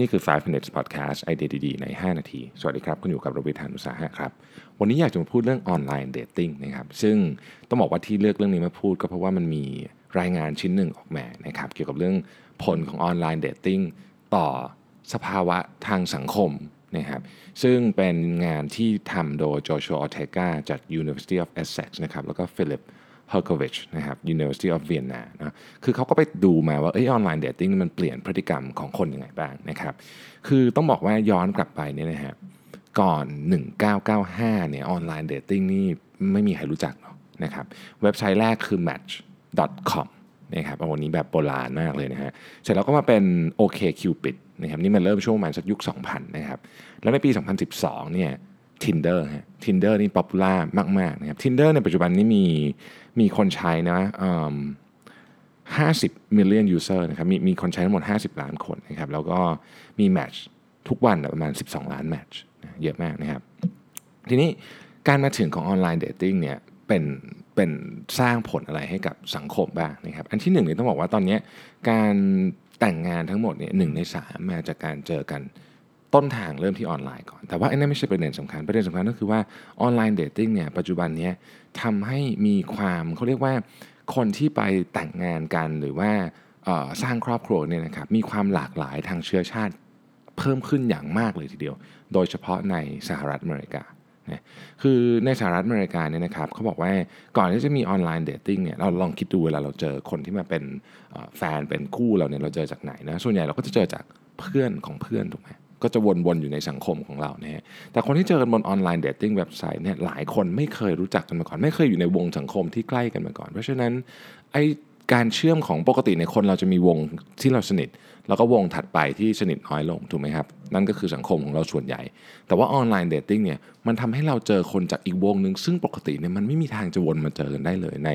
นี่คือ 5 minutes podcast ไอเดียดีๆใน 5 นาที สวัสดีครับ คุณอยู่กับรวิศ หาญอุตสาหะครับ วันนี้อยากจะมาพูดเรื่อง online dating นะครับ ซึ่งต้องบอกว่าที่เลือกเรื่องนี้มาพูดก็เพราะว่ามันมีรายงานชิ้นหนึ่งออกมานะครับ เกี่ยวกับเรื่องผลของ online dating ต่อสภาวะทางสังคมนะครับ ซึ่งเป็นงานที่ทำโดย Josue Ortega จาก University of Essex นะครับ แล้วก็ Philipp Hergovich นะครับ University of Vienna นะคือเขาก็ไปดูมาว่า online dating มันเปลี่ยนพฤติกรรมของคนยังไงบ้างนะครับ คือต้องบอกว่าย้อนกลับไปเนี่ยนะฮะก่อน 1995 เนี่ย online dating นี่ไม่มีใครรู้จักนะครับเว็บไซต์แรกคือ match.com นะครับอันนี้แบบโบราณมากเลยนะฮะเสร็จแล้วก็มาเป็น OKCupid นะครับนี่มันเริ่มช่วงประมาณสักยุค 2000 นะครับ แล้วในปี 2012 เนี่ย Tinder ฮะ Tinder นี่ popularมากๆนะครับ Tinder ในปัจจุบันนี้มีมีคนใช้นะห้าสิบ million user นะครับมีมีคนใช้ทั้งหมด 50 ล้านคนนะครับแล้วก็มี match ทุกวันประมาณ 12 ล้าน match เยอะมากนะครับ ทีนี้การมาถึงของ online dating เนี่ยเป็นเป็นสร้างผลอะไรให้กับสังคมบ้างนะครับ อันที่หนึ่งเนี่ยต้องบอกว่าตอนนี้การแต่งงานทั้งหมดเนี่ยหนึ่งในสามมาจากการเจอกัน ต้นทางเริ่มที่ออนไลน์ก่อน แต่ว่าอันนั้นไม่ใช่ประเด็นสำคัญ ประเด็นสำคัญก็คือว่า online dating เนี่ยปัจจุบันนี้ทำให้มีความเขาเรียกว่าคนที่ไปแต่งงานกันหรือว่าสร้างครอบครัวเนี่ยนะครับมีความหลากหลายทางเชื้อชาติเพิ่มขึ้นอย่างมากเลยทีเดียว โดยเฉพาะในสหรัฐอเมริกาคือในสหรัฐอเมริกาเนี่ยนะครับเขาบอกว่าก่อนที่จะมี online dating เนี่ยเราลองคิดดูเวลาเราเจอคนที่มาเป็นแฟนเป็นคู่เราเนี่ยเราเจอจากไหนนะส่วนใหญ่เราก็จะเจอจากเพื่อนของเพื่อนถูกไหม ก็จะวนๆอยู่ในสังคมของเราเนี่ยแต่คนที่เจอกันบน online dating website เนี่ยหลายคนไม่เคยรู้จักกันมาก่อน ไม่เคยอยู่ในวงสังคมที่ใกล้กันมาก่อน เพราะฉะนั้นไอ้การเชื่อมของปกติในคนเราจะมีวงที่เราสนิท แล้วก็วงถัดไปที่สนิทน้อยลงถูกไหมครับ นั่นก็คือสังคมของเราส่วนใหญ่ แต่ว่า online dating เนี่ยมันทำให้เราเจอคนจากอีกวงหนึ่งซึ่งปกติเนี่ยมันไม่มีทางจะวนมาเจอกันได้เลย ใน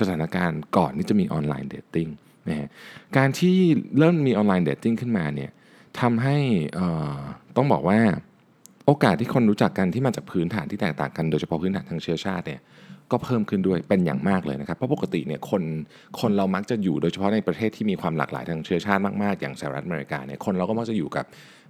สถานการณ์ก่อนที่จะมี online dating นะฮะการที่เริ่มมี online dating ขึ้นมาเนี่ย ทำให้ต้องบอกว่าโอกาสที่คนรู้จักกันที่มาจากพื้นฐานที่แตกต่างกันโดยเฉพาะพื้นฐานทางเชื้อชาติเนี่ยก็เพิ่มขึ้นด้วยเป็นอย่างมากเลยนะครับ เพราะปกติเนี่ยคนคนเรามักจะอยู่โดยเฉพาะในประเทศที่มีความหลากหลายทางเชื้อชาติมากๆ อย่างสหรัฐอเมริกาเนี่ยคนเราก็มักจะอยู่กับ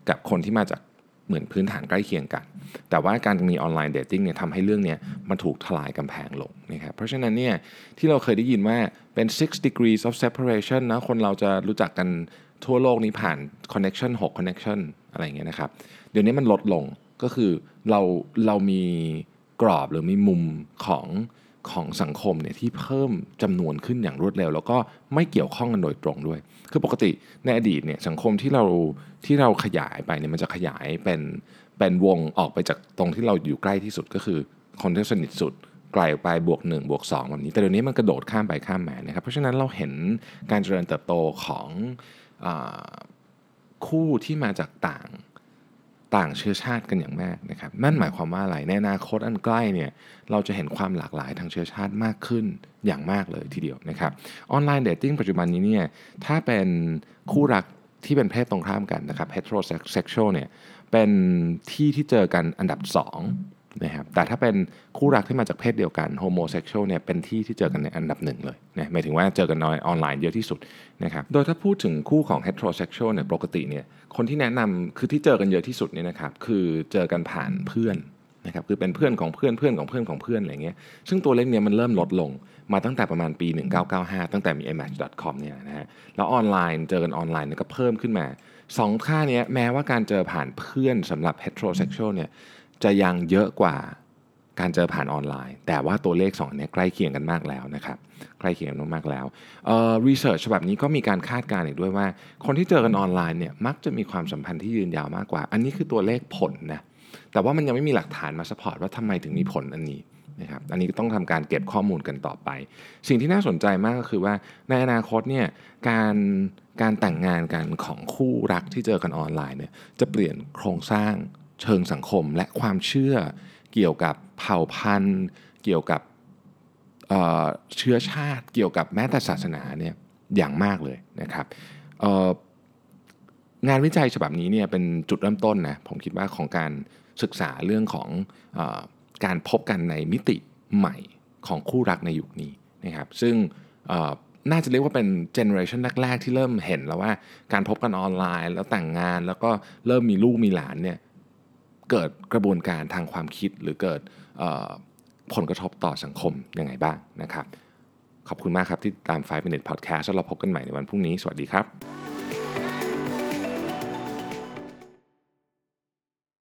กับคนที่มาจากเหมือนพื้นฐานใกล้เคียงกัน แต่ว่าการมี online dating เนี่ยทำให้เรื่องนี้มันถูกทลายกำแพงลงนะครับ เพราะฉะนั้นเนี่ยที่เราเคยได้ยินว่าเป็น six degrees of separation นะคนเราจะรู้จักกัน ทั่วโลกนี้ผ่าน connection 6 connection อะไรเงี้ยนะครับ เดี๋ยวนี้มันลดลงก็คือเราเรามีกรอบหรือมีมุมของของสังคมเนี่ยที่เพิ่มจำนวนขึ้นอย่างรวดเร็ว แล้วก็ไม่เกี่ยวข้องกันโดยตรงด้วย คือปกติในอดีตเนี่ยสังคมที่เราที่เราขยายไปเนี่ยมันจะขยายเป็นเป็นวงออกไปจากตรงที่เราอยู่ใกล้ที่สุดก็คือคนที่สนิทสุดไกลไปบวก1บวก2แบบนี้ แต่เดี๋ยวนี้มันกระโดดข้ามไปข้ามมานะครับเพราะฉะนั้นเราเห็นการเจริญเติบโตของ คู่ที่มาจากต่างต่างเชื้อชาติกันอย่างมากนะครับนั่นหมายความว่าอะไรในอนาคตอันใกล้เนี่ยเราจะเห็นความหลากหลายทางเชื้อชาติมากขึ้นอย่างมากเลยทีเดียวนะครับออนไลน์เดทติ้งปัจจุบันนี้เนี่ยถ้าเป็นคู่รักที่เป็นเพศตรงข้ามกันนะครับ heterosexual เนี่ยเป็นที่ที่เจอกันอันดับ 2 นะครับแต่ถ้าเป็นคู่รักที่มาจากเพศเดียวกัน homosexual เนี่ยเป็นที่ที่เจอกันในอันดับหนึ่งเลยนะหมายถึงว่าเจอกันน้อยออนไลน์เยอะที่สุดนะครับโดยถ้าพูดถึงคู่ของ heterosexual เนี่ยปกติเนี่ยคนที่แนะนำคือที่เจอกันเยอะที่สุดเนี่ยนะครับคือเจอกันผ่านเพื่อนนะครับคือเป็นเพื่อนของเพื่อนเพื่อนของเพื่อนของเพื่อนอะไรเงี้ยซึ่งตัวเลขเนี่ยมันเริ่มลดลงมาตั้งแต่ประมาณปี 1995 ตั้งแต่มี match.com เนี่ยนะฮะแล้วออนไลน์เจอกันออนไลน์เนี่ยก็เพิ่มขึ้นมาสองค่านี้แม้ว่าการเจอผ่านเพื่อนสำหรับ heterosexual เนี่ย จะยังเยอะกว่าการเจอผ่านออนไลน์ แต่ว่าตัวเลข2เนี่ยใกล้เคียงกันมากแล้วนะครับใกล้เคียงกันมากแล้วเอ่อ research ฉบับนี้ก็มีการคาดการณ์อีกด้วยว่า คนที่เจอกันออนไลน์เนี่ยมักจะมีความสัมพันธ์ที่ยืนยาวมากกว่า อันนี้คือตัวเลขผลนะแต่ว่ามันยังไม่มีหลักฐานมา support ว่าทำไมถึงมีผลอันนี้นะครับอันนี้ก็ต้องทำการเก็บข้อมูลกันต่อไป สิ่งที่น่าสนใจมากก็คือว่าในอนาคตเนี่ยการการแต่งงานกันของคู่รักที่เจอกันออนไลน์เนี่ยจะเปลี่ยนโครงสร้าง เชิงสังคมและความเชื่อเกี่ยวกับเผ่าพันธุ์ เกี่ยวกับเเชื้อชาติ เกี่ยวกับแม้แต่ศาสนาเนี่ยอย่างมากเลยนะครับงานวิจัยฉบับนี้เนี่ยเป็นจุดเริ่มต้นนะผมคิดว่าของการศึกษาเรื่องของการพบกันในมิติใหม่ของคู่รักในยุคนี้นะครับซึ่งน่าจะเรียกว่าเป็นเจเนอเรชันแรก ๆ ที่เริ่มเห็นแล้วว่าการพบกันออนไลน์ แล้วแต่งงานแล้วก็เริ่มมีลูกมีหลานเนี่ย เกิดกระบวนการทางความคิดหรือเกิดผลกระทบต่อสังคมยังไงบ้างนะครับ ขอบคุณมากครับที่ตาม 5 Minute Podcast แล้วเราพบกันใหม่ในวันพรุ่งนี้ สวัสดีครับ